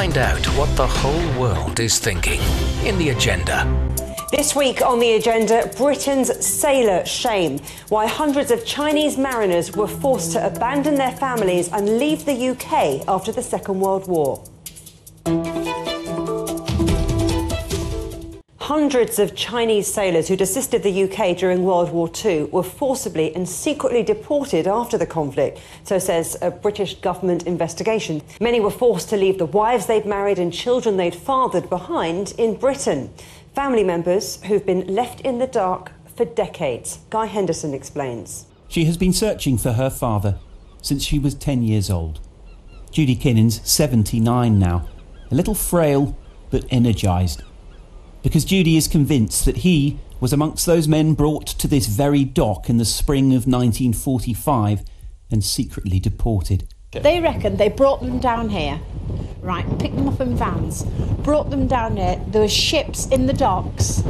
Find out what the whole world is thinking in the agenda. This week on the agenda, Britain's sailor shame. Why hundreds of Chinese mariners were forced to abandon their families and leave the UK after the Second World War. Hundreds of Chinese sailors who'd assisted the UK during World War II were forcibly and secretly deported after the conflict, so says a British government investigation. Many were forced to leave the wives they'd married and children they'd fathered behind in Britain. Family members who've been left in the dark for decades. Guy Henderson explains. She has been searching for her father since she was 10 years old. Judy Kinnen's 79 now, a little frail but energised because Judy is convinced that he was amongst those men brought to this very dock in the spring of 1945 and secretly deported. They reckon they brought them down here, right, picked them up in vans, brought them down here. There were ships in the docks.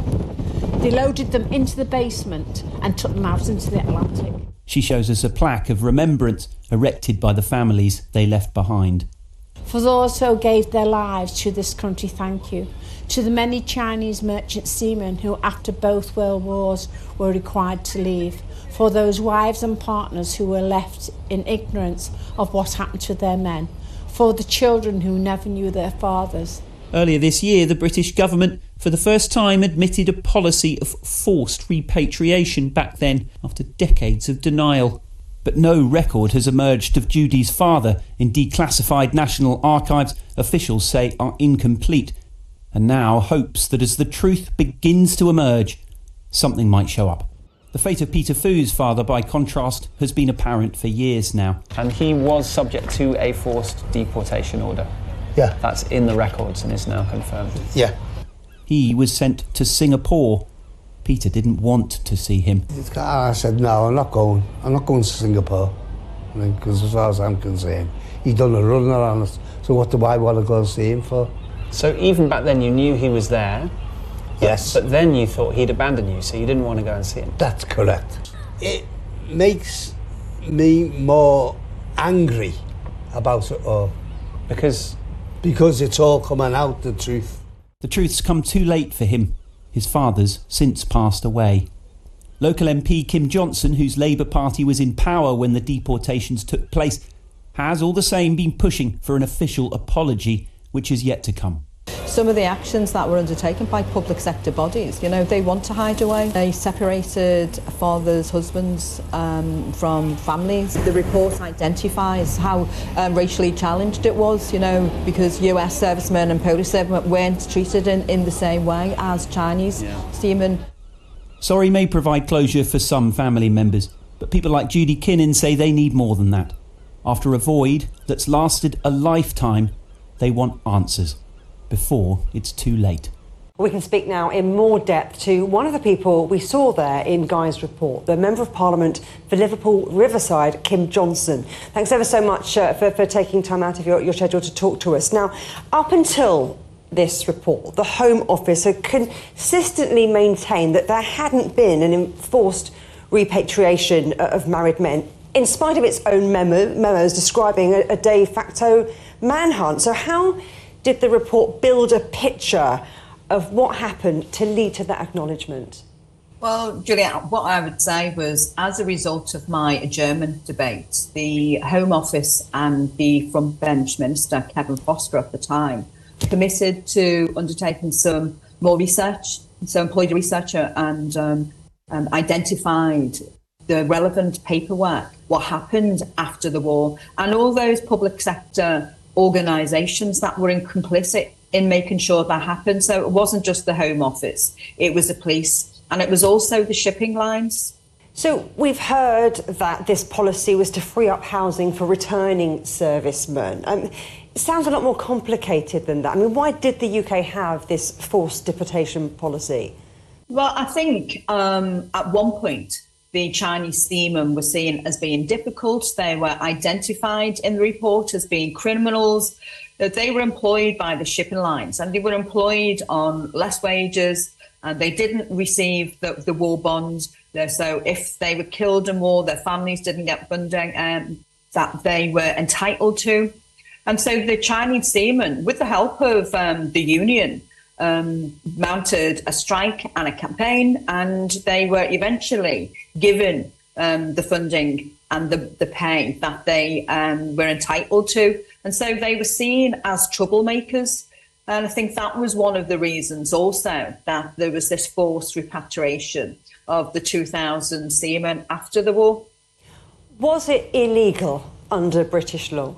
They loaded them into the basement and took them out into the Atlantic. She shows us a plaque of remembrance erected by the families they left behind. For those who gave their lives to this country, thank you to the many Chinese merchant seamen who, after both world wars, were required to leave, for those wives and partners who were left in ignorance of what happened to their men, for the children who never knew their fathers. Earlier this year, the British government, for the first time, admitted a policy of forced repatriation back then, after decades of denial. But no record has emerged of Judy's father in declassified National Archives officials say are incomplete and now hopes that as the truth begins to emerge, something might show up. The fate of Peter Fu's father, by contrast, has been apparent for years now. And he was subject to a forced deportation order. Yeah. That's in the records and is now confirmed. Yeah. He was sent to Singapore. Peter didn't want to see him. Ah, I said, no, I'm not going. I'm not going to Singapore. Because as far as I'm concerned, he done a run around us. So what do I want to go and see him for? So even back then, you knew he was there. Yes. But then you thought he'd abandoned you, so you didn't want to go and see him. That's correct. It makes me more angry about it all. Because? Because it's all coming out, the truth. The truth's come too late for him. His father's since passed away. Local MP Kim Johnson, whose Labour Party was in power when the deportations took place, has all the same been pushing for an official apology which is yet to come. Some of the actions that were undertaken by public sector bodies, you know, they want to hide away. They separated fathers, husbands um, from families. The report identifies how um, racially challenged it was, you know, because US servicemen and Polish servicemen weren't treated in, in the same way as Chinese yeah. seamen. Sorry may provide closure for some family members, but people like Judy Kinnen say they need more than that. After a void that's lasted a lifetime, they want answers before it's too late. We can speak now in more depth to one of the people we saw there in Guy's report, the Member of Parliament for Liverpool Riverside, Kim Johnson. Thanks ever so much uh, for, for taking time out of your, your schedule to talk to us. Now, up until this report, the Home Office had consistently maintained that there hadn't been an enforced repatriation of married men, in spite of its own memo, memos describing a, a de facto manhunt. So, how did the report build a picture of what happened to lead to that acknowledgement? Well, Julia, what I would say was as a result of my adjournment debate, the Home Office and the front bench minister, Kevin Foster at the time, committed to undertaking some more research. So employed a researcher and um, um, identified the relevant paperwork, what happened after the war, and all those public sector organisations that were complicit in making sure that happened. So it wasn't just the Home Office, it was the police, and it was also the shipping lines. So we've heard that this policy was to free up housing for returning servicemen. Um, it sounds a lot more complicated than that. I mean, why did the UK have this forced deportation policy? Well, I think um, at one point the Chinese seamen were seen as being difficult. They were identified in the report as being criminals. That they were employed by the shipping lines and they were employed on less wages and they didn't receive the, the war bonds. So if they were killed in war, their families didn't get funding um, that they were entitled to. And so the Chinese seamen, with the help of um, the union, um, mounted a strike and a campaign, and they were eventually given um, the funding and the, the pay that they um, were entitled to. And so they were seen as troublemakers. And I think that was one of the reasons also that there was this forced repatriation of the 2,000 seamen after the war. Was it illegal under British law?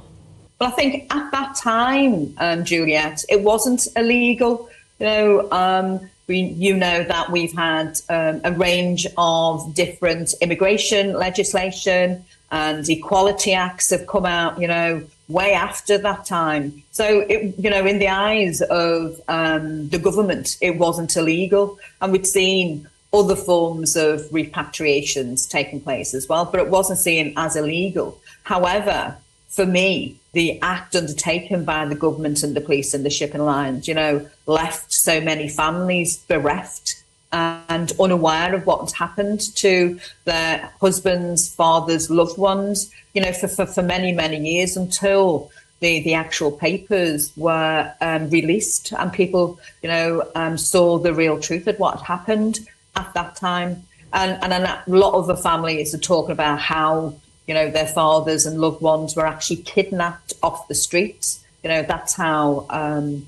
Well, I think at that time, um, Juliet, it wasn't illegal. You know, um, we, you know that we've had um, a range of different immigration legislation and equality acts have come out, you know, way after that time. So, it, you know, in the eyes of um, the government, it wasn't illegal. And we'd seen other forms of repatriations taking place as well, but it wasn't seen as illegal. However, for me, the act undertaken by the government and the police and the shipping lines, you know, left so many families bereft and unaware of what had happened to their husbands, fathers, loved ones, you know, for, for, for many, many years until the, the actual papers were um, released and people, you know, um, saw the real truth of what had happened at that time. And, and a lot of the families are talking about how you know, their fathers and loved ones were actually kidnapped off the streets. You know, that's how um,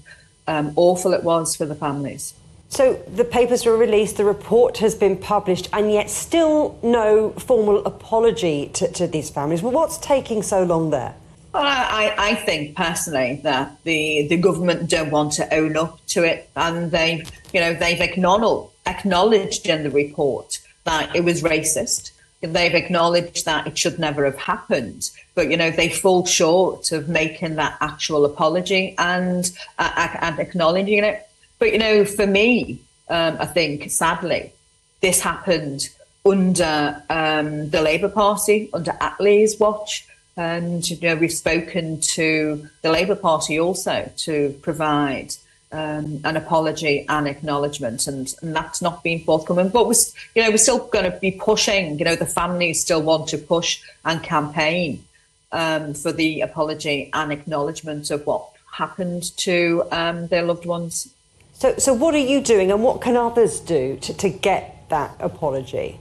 um, awful it was for the families. So the papers were released, the report has been published, and yet still no formal apology to, to these families. Well, what's taking so long there? Well, I, I think personally that the, the government don't want to own up to it, and they, you know, they've acknowledged, acknowledged in the report that it was racist they've acknowledged that it should never have happened. But you know they fall short of making that actual apology and uh, and acknowledging it. But you know for me um, i think sadly this happened under um, the labour party under attlee's watch. And you know we've spoken to the labour party also to provide um, an apology and acknowledgement, and, and that's not been forthcoming. But we're, you know, we're still going to be pushing. You know, the families still want to push and campaign um, for the apology and acknowledgement of what happened to um, their loved ones. So, so what are you doing, and what can others do to, to get that apology?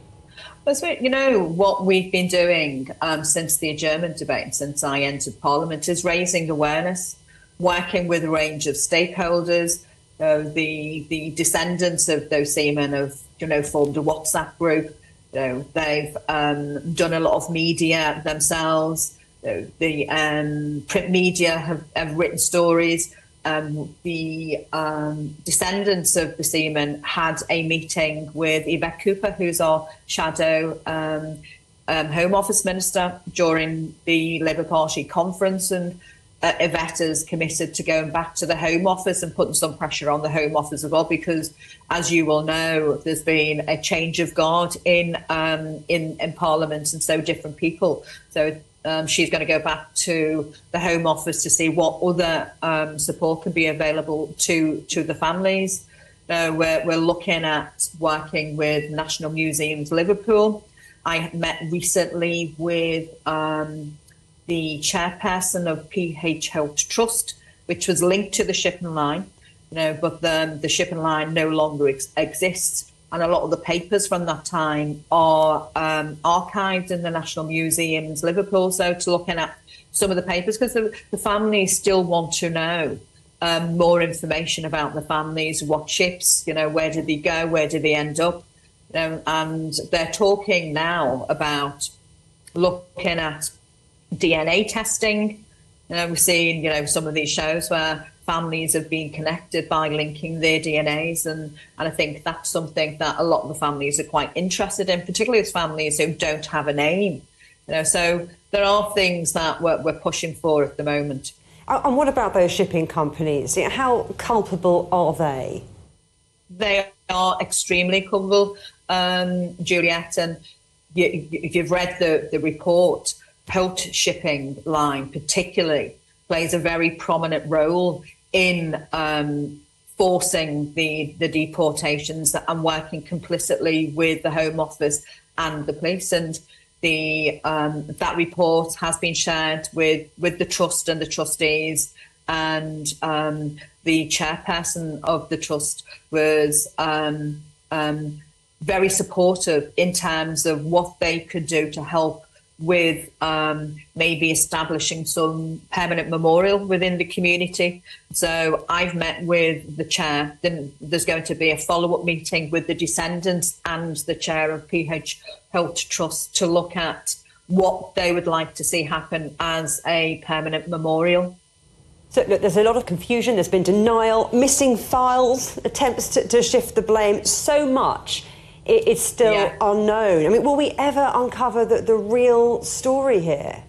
You know, what we've been doing um, since the adjournment debate, since I entered Parliament, is raising awareness working with a range of stakeholders. Uh, the the descendants of those seamen have you know formed a WhatsApp group. You know, they've um, done a lot of media themselves. You know, the um, print media have, have written stories. Um, the um, descendants of the seamen had a meeting with Yvette Cooper, who's our shadow um, um, Home Office Minister, during the Labour Party conference, and uh, Yvette is committed to going back to the Home Office and putting some pressure on the Home Office as well, because as you will know, there's been a change of guard in um, in in Parliament, and so different people. So um, she's going to go back to the Home Office to see what other um, support can be available to to the families. Uh, we're, we're looking at working with National Museums Liverpool. I met recently with um, the chairperson of PH Holt Trust, which was linked to the shipping line, you know, but the, the shipping line no longer ex- exists. And a lot of the papers from that time are um, archived in the National Museums, Liverpool. So to looking at some of the papers, because the, the families still want to know um, more information about the families, what ships, you know, where did they go, where did they end up, and they're talking now about looking at DNA testing. You know, we've seen, you know, some of these shows where families have been connected by linking their DNAs, and and I think that's something that a lot of the families are quite interested in, particularly as families who don't have a name. You know, so there are things that we're, we're pushing for at the moment. And what about those shipping companies? How culpable are they? They are extremely culpable, um, Juliet, and you, if you've read the, the report, Holt shipping line, particularly, plays a very prominent role in um, forcing the, the deportations and working complicitly with the Home Office and the police. And the um, that report has been shared with with the trust and the trustees, and um, the chairperson of the trust was um, um, very supportive in terms of what they could do to help with um, maybe establishing some permanent memorial within the community. So I've met with the chair. Then there's going to be a follow-up meeting with the descendants and the chair of PH Holt Trust to look at what they would like to see happen as a permanent memorial. So look, there's a lot of confusion. There's been denial, missing files, attempts to, to shift the blame. So much it, it's still yeah. unknown. I mean, will we ever uncover the, the real story here?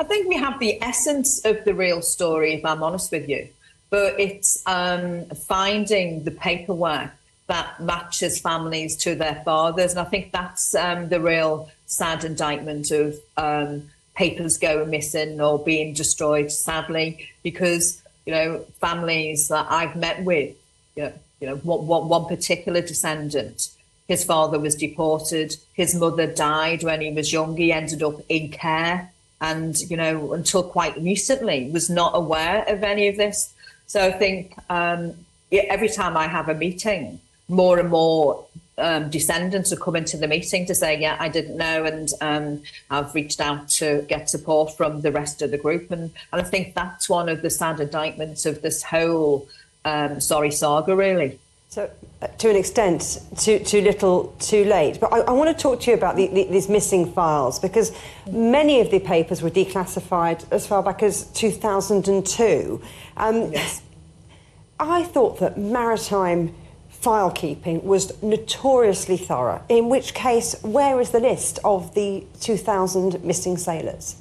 I think we have the essence of the real story, if I'm honest with you. But it's um, finding the paperwork that matches families to their fathers. And I think that's um, the real sad indictment of um, papers going missing or being destroyed, sadly, because, you know, families that I've met with, you know, you know one, one, one particular descendant his father was deported. His mother died when he was young. He ended up in care and, you know, until quite recently was not aware of any of this. So I think um, every time I have a meeting, more and more um, descendants are coming to the meeting to say, yeah, I didn't know. And um, I've reached out to get support from the rest of the group. And, and I think that's one of the sad indictments of this whole um, sorry saga, really. So, uh, to an extent, too, too little, too late. But I, I want to talk to you about the, the, these missing files because many of the papers were declassified as far back as 2002. Um, yes. I thought that maritime file keeping was notoriously thorough, in which case, where is the list of the 2,000 missing sailors?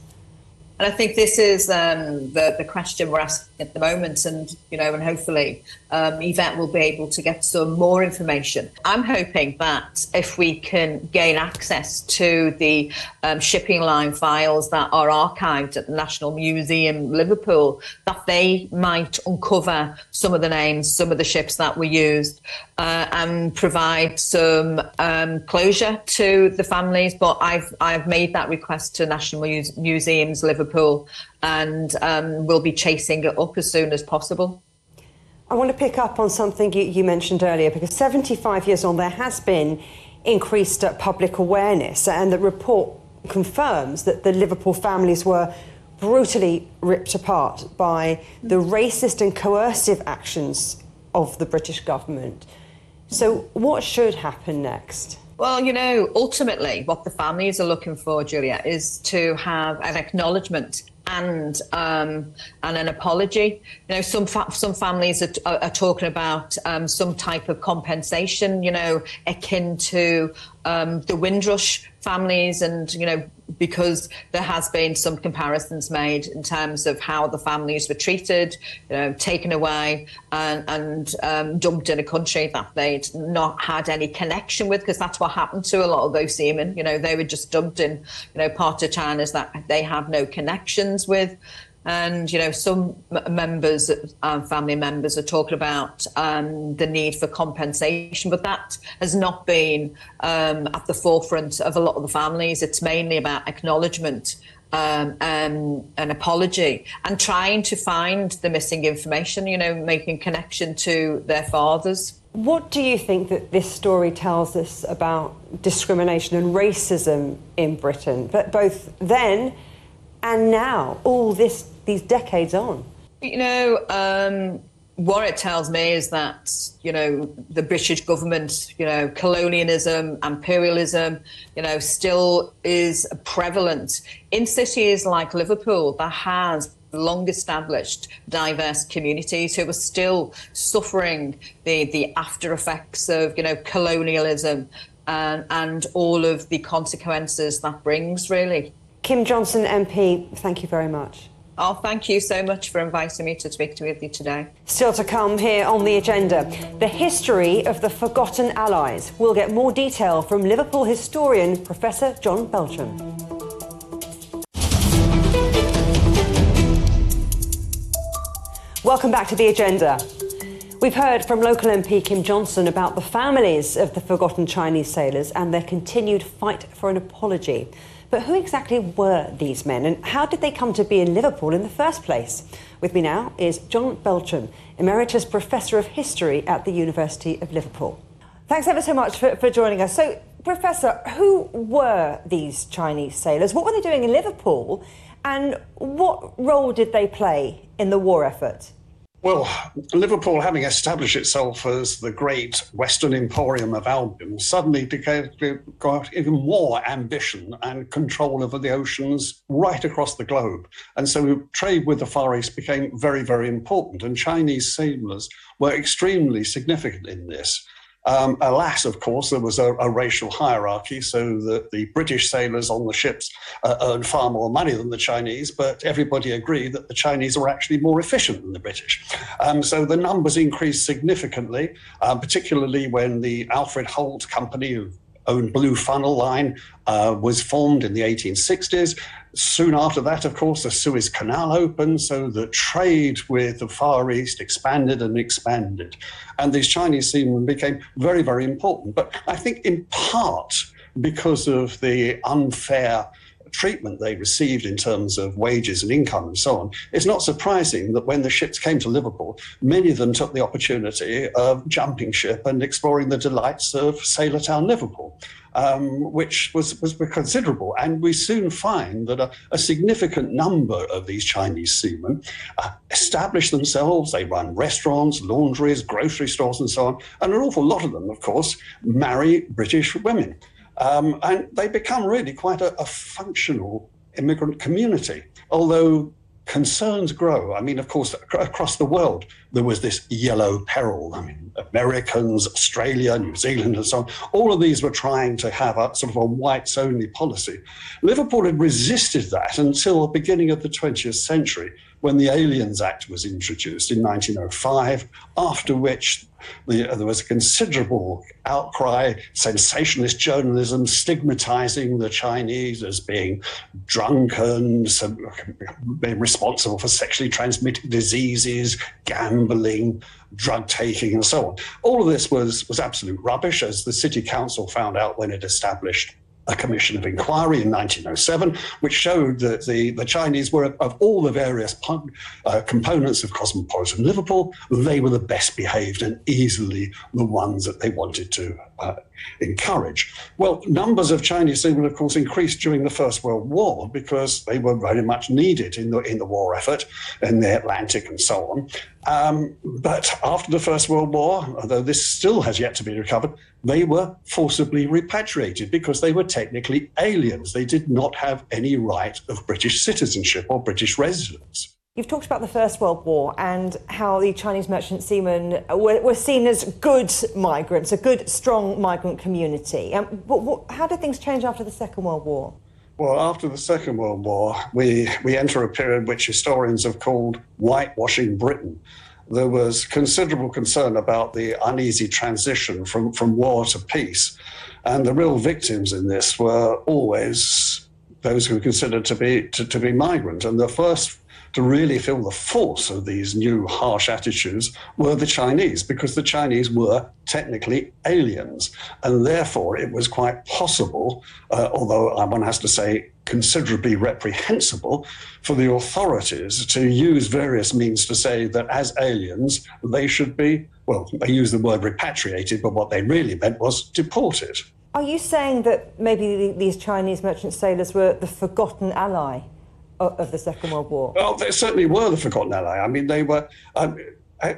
And I think this is um, the, the question we're asking at the moment, and you know, and hopefully um, Yvette will be able to get some more information. I'm hoping that if we can gain access to the um, shipping line files that are archived at the National Museum Liverpool, that they might uncover some of the names, some of the ships that were used, uh, and provide some um, closure to the families. But I've I've made that request to National Muse- Museums Liverpool, and um, we'll be chasing it up as soon as possible. I want to pick up on something you, you mentioned earlier because 75 years on, there has been increased uh, public awareness, and the report confirms that the Liverpool families were brutally ripped apart by the racist and coercive actions of the British government. So, what should happen next? Well, you know, ultimately, what the families are looking for, Julia, is to have an acknowledgement and um, and an apology. You know, some fa- some families are, are, are talking about um, some type of compensation. You know, akin to um, the Windrush families, and you know, because there has been some comparisons made in terms of how the families were treated, you know, taken away and, and um, dumped in a country that they'd not had any connection with, because that's what happened to a lot of those seamen. You know, they were just dumped in, you know, part of China's that they have no connections with and you know some members um, family members are talking about um, the need for compensation but that has not been um, at the forefront of a lot of the families. It's mainly about acknowledgement um, and an apology and trying to find the missing information you know making connection to their fathers. What do you think that this story tells us about discrimination and racism in britain? But both then and now all this these decades on? You know, um, what it tells me is that you know the British government, you know, colonialism, imperialism, you know, still is prevalent in cities like Liverpool that has long established diverse communities who are still suffering the the after effects of you know colonialism and and all of the consequences that brings really kim johnson mp thank you very much Oh, thank you so much for inviting me to speak to you today. Still to come here on the agenda the history of the forgotten allies. We'll get more detail from Liverpool historian Professor John Belchem. Welcome back to the agenda. We've heard from local MP Kim Johnson about the families of the forgotten Chinese sailors and their continued fight for an apology. But who exactly were these men and how did they come to be in Liverpool in the first place? With me now is John Belchem, Emeritus Professor of History at the University of Liverpool. Thanks ever so much for, for joining us. So, Professor, who were these Chinese sailors? What were they doing in Liverpool? And what role did they play in the war effort? Well, Liverpool, having established itself as the great Western Emporium of Albion, suddenly got even more ambition and control over the oceans right across the globe. And so trade with the Far East became very, very important. And Chinese sailors were extremely significant in this. Um, alas, of course, there was a, a, racial hierarchy, so that the British sailors on the ships uh, earned far more money than the Chinese, but everybody agreed that the Chinese were actually more efficient than the British. Um, so the numbers increased significantly, um, particularly when the Alfred Holt Company, own Blue Funnel Line uh, was formed in the 1860s. Soon after that, of course, the Suez Canal opened, so the trade with the Far East expanded and expanded. And these Chinese seamen became very, very important. But I think in part because of the unfair treatment they received in terms of wages and income and so on, it's not surprising that when the ships came to Liverpool, many of them took the opportunity of jumping ship and exploring the delights of Sailor Town, Liverpool. Um, which was, was considerable. And we soon find that a, a significant number of these Chinese seamen uh, establish themselves. They run restaurants, laundries, grocery stores, and so on. And an awful lot of them, of course, marry British women. Um, and they become really quite a, a functional immigrant community, although concerns grow. I mean, of course, across the world, there was this yellow peril. I mean, Americans, Australia, New Zealand, and so on, all of these were trying to have a sort of a whites only policy. Liverpool had resisted that until the beginning of the 20th century when the Aliens Act was introduced in 1905, after which the, uh, there was a considerable outcry, sensationalist journalism stigmatizing the Chinese as being drunken, being responsible for sexually transmitted diseases, gambling, drug taking, and so on. All of this was, was absolute rubbish, as the City Council found out when it established a commission of inquiry in 1907, which showed that the, the Chinese were, of all the various uh, components of cosmopolitan Liverpool, they were the best behaved and easily the ones that they wanted to uh, encourage. Well, numbers of Chinese seamen, of course, increased during the First World War because they were very much needed in the in the war effort in the Atlantic and so on. Um, but after the First World War, although this still has yet to be recovered, they were forcibly repatriated because they were technically aliens. They did not have any right of British citizenship or British residence. You've talked about the First World War and how the Chinese merchant seamen were, were seen as good migrants, a good, strong migrant community. Um, what, how did things change after the Second World War? Well, after the Second World War, we, we enter a period which historians have called whitewashing Britain. There was considerable concern about the uneasy transition from, from war to peace. And the real victims in this were always those who were considered to be, to, to be migrant. And the first to really feel the force of these new harsh attitudes were the Chinese, because the Chinese were technically aliens. And therefore, it was quite possible, uh, although one has to say considerably reprehensible, for the authorities to use various means to say that as aliens, they should be, well, they use the word repatriated, but what they really meant was deported. Are you saying that maybe these Chinese merchant sailors were the forgotten ally? Of the Second World War? Well, they certainly were the forgotten ally. I mean, they were, um,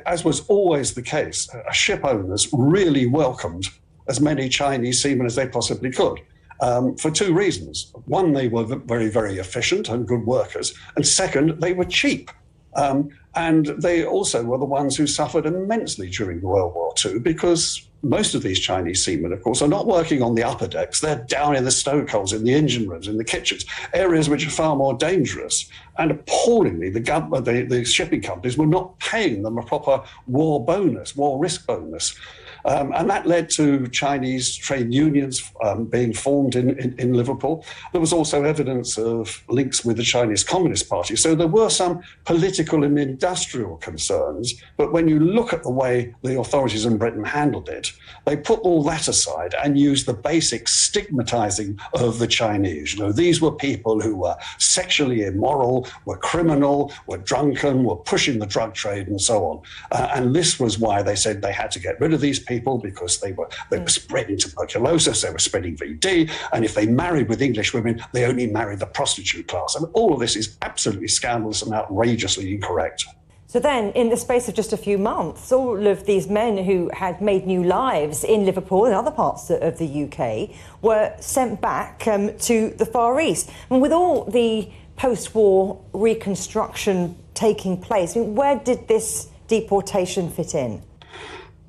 as was always the case, ship owners really welcomed as many Chinese seamen as they possibly could. Um, for two reasons. One, they were very, very efficient and good workers. And second, they were cheap. Um, and they also were the ones who suffered immensely during World War II because most of these Chinese seamen, of course, are not working on the upper decks. They're down in the stokeholes, in the engine rooms, in the kitchens, areas which are far more dangerous. And appallingly, the, government, the, the shipping companies were not paying them a proper war bonus, war risk bonus. Um, and that led to Chinese trade unions um, being formed in, in, in, Liverpool. There was also evidence of links with the Chinese Communist Party. So there were some political and industrial concerns. But when you look at the way the authorities in Britain handled it, they put all that aside and used the basic stigmatizing of the Chinese. You know, these were people who were sexually immoral, were criminal, were drunken, were pushing the drug trade, and so on. Uh, and this was why they said they had to get rid of these people because they were they were spreading tuberculosis, they were spreading VD, and if they married with English women, they only married the prostitute class. I mean, all of this is absolutely scandalous and outrageously incorrect. So then, in the space of just a few months, all of these men who had made new lives in Liverpool and other parts of the UK were sent back um, to the Far East. And with all the post war reconstruction taking place, I mean, where did this deportation fit in?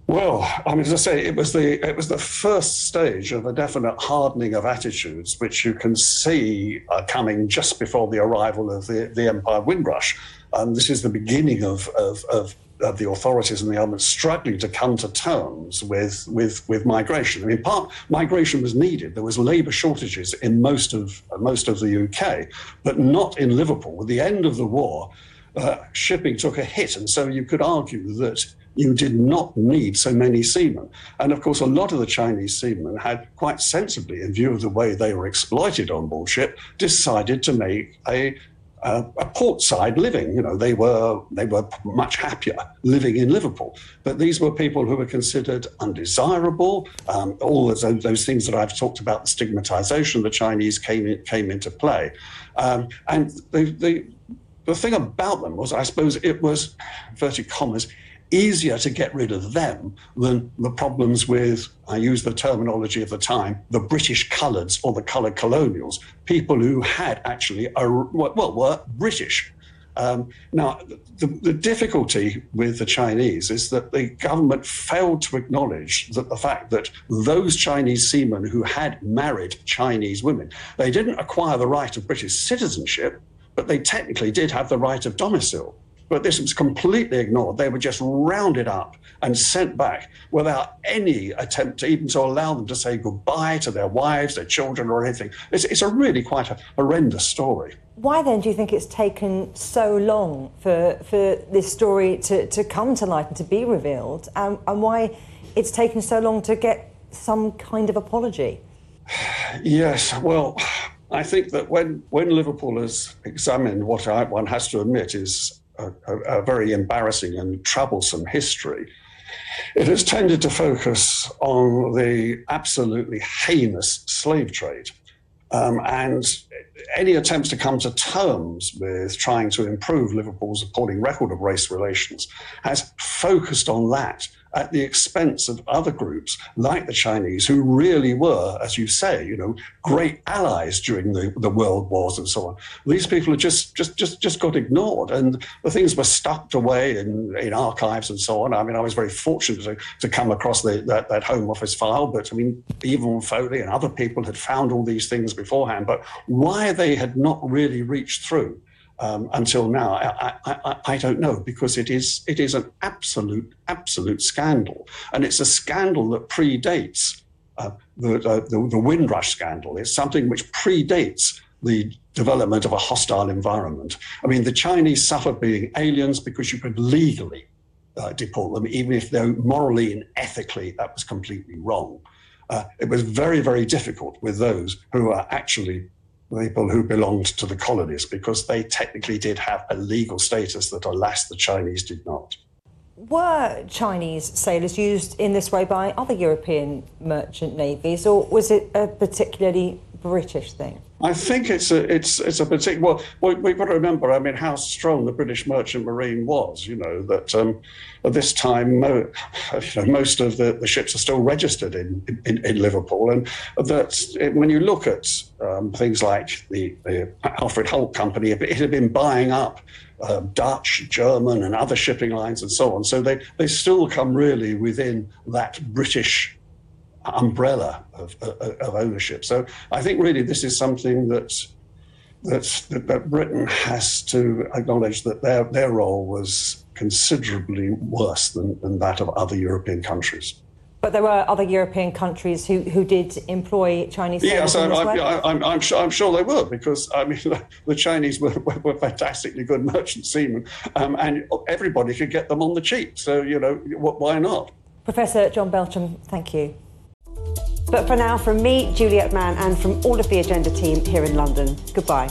Well, I mean, as I say, it was the it was the first stage of a definite hardening of attitudes, which you can see uh, coming just before the arrival of the, the Empire Windrush. And this is the beginning of, of, of, of the authorities and the government struggling to come to terms with, with, with migration. I mean, part migration was needed. There was labour shortages in most of, most of the UK, but not in Liverpool. With the end of the war, uh, shipping took a hit. And so you could argue that you did not need so many seamen. And of course, a lot of the Chinese seamen had quite sensibly, in view of the way they were exploited on board ship, decided to make a uh, a portside living. You know, they were they were much happier living in Liverpool. But these were people who were considered undesirable. Um, all those, those things that I've talked about, the stigmatization of the Chinese came in, came into play. Um, and the, the the thing about them was, I suppose, it was inverted commas easier to get rid of them than the problems with, I use the terminology of the time, the British coloureds or the coloured colonials, people who had actually, a, well, were British. Um, now, the, the, difficulty with the Chinese is that the government failed to acknowledge that the fact that those Chinese seamen who had married Chinese women, they didn't acquire the right of British citizenship, but they technically did have the right of domicile. But this was completely ignored. They were just rounded up and sent back without any attempt to even to allow them to say goodbye to their wives, their children, or anything. It's, it's a really quite a horrendous story. Why then do you think it's taken so long for, for this story to, to come to light and to be revealed? Um, and why it's taken so long to get some kind of apology? Yes, well, I think that when, when Liverpool has examined what I, one has to admit is a, a, very embarrassing and troublesome history, it has tended to focus on the absolutely heinous slave trade. Um, and any attempts to come to terms with trying to improve Liverpool's appalling record of race relations has focused on that at the expense of other groups like the Chinese, who really were, as you say, you know, great allies during the, the world wars and so on. These people have just just just just got ignored, and the things were stuffed away in, in archives and so on. I mean, I was very fortunate to, to come across the, that, that Home Office file, but I mean, even Foley and other people had found all these things beforehand, but why they had not really reached through um, until now, I, I, I, don't know because it is it is an absolute absolute scandal, and it's a scandal that predates uh, the, uh, the, the Windrush scandal. It's something which predates the development of a hostile environment. I mean, the Chinese suffered being aliens because you could legally uh, deport them, even if though morally and ethically that was completely wrong. Uh, it was very, very difficult with those who are actually people who belonged to the colonies because they technically did have a legal status that, alas, the Chinese did not. Were Chinese sailors used in this way by other European merchant navies, or was it a particularly British thing? I think it's a it's it's a particular. Well, we've got to remember. I mean, how strong the British Merchant Marine was. You know that um, at this time, mo- you know, most of the, the ships are still registered in, in, in Liverpool, and that it, when you look at um, things like the, the Alfred Holt Company, it had been buying up uh, Dutch, German, and other shipping lines and so on. So they, they still come really within that British umbrella of, of, ownership. So I think really this is something that, that, that Britain has to acknowledge that their, their role was considerably worse than, than that of other European countries. But there were other European countries who, who did employ Chinese. Yes, I'm, I'm, I'm, I'm, sure, I'm sure they were because I mean the Chinese were, were, were fantastically good merchant seamen, um, and everybody could get them on the cheap. So you know why not? Professor John Belchem, thank you. But for now, from me, Juliet Mann, and from all of the Agenda team here in London, goodbye.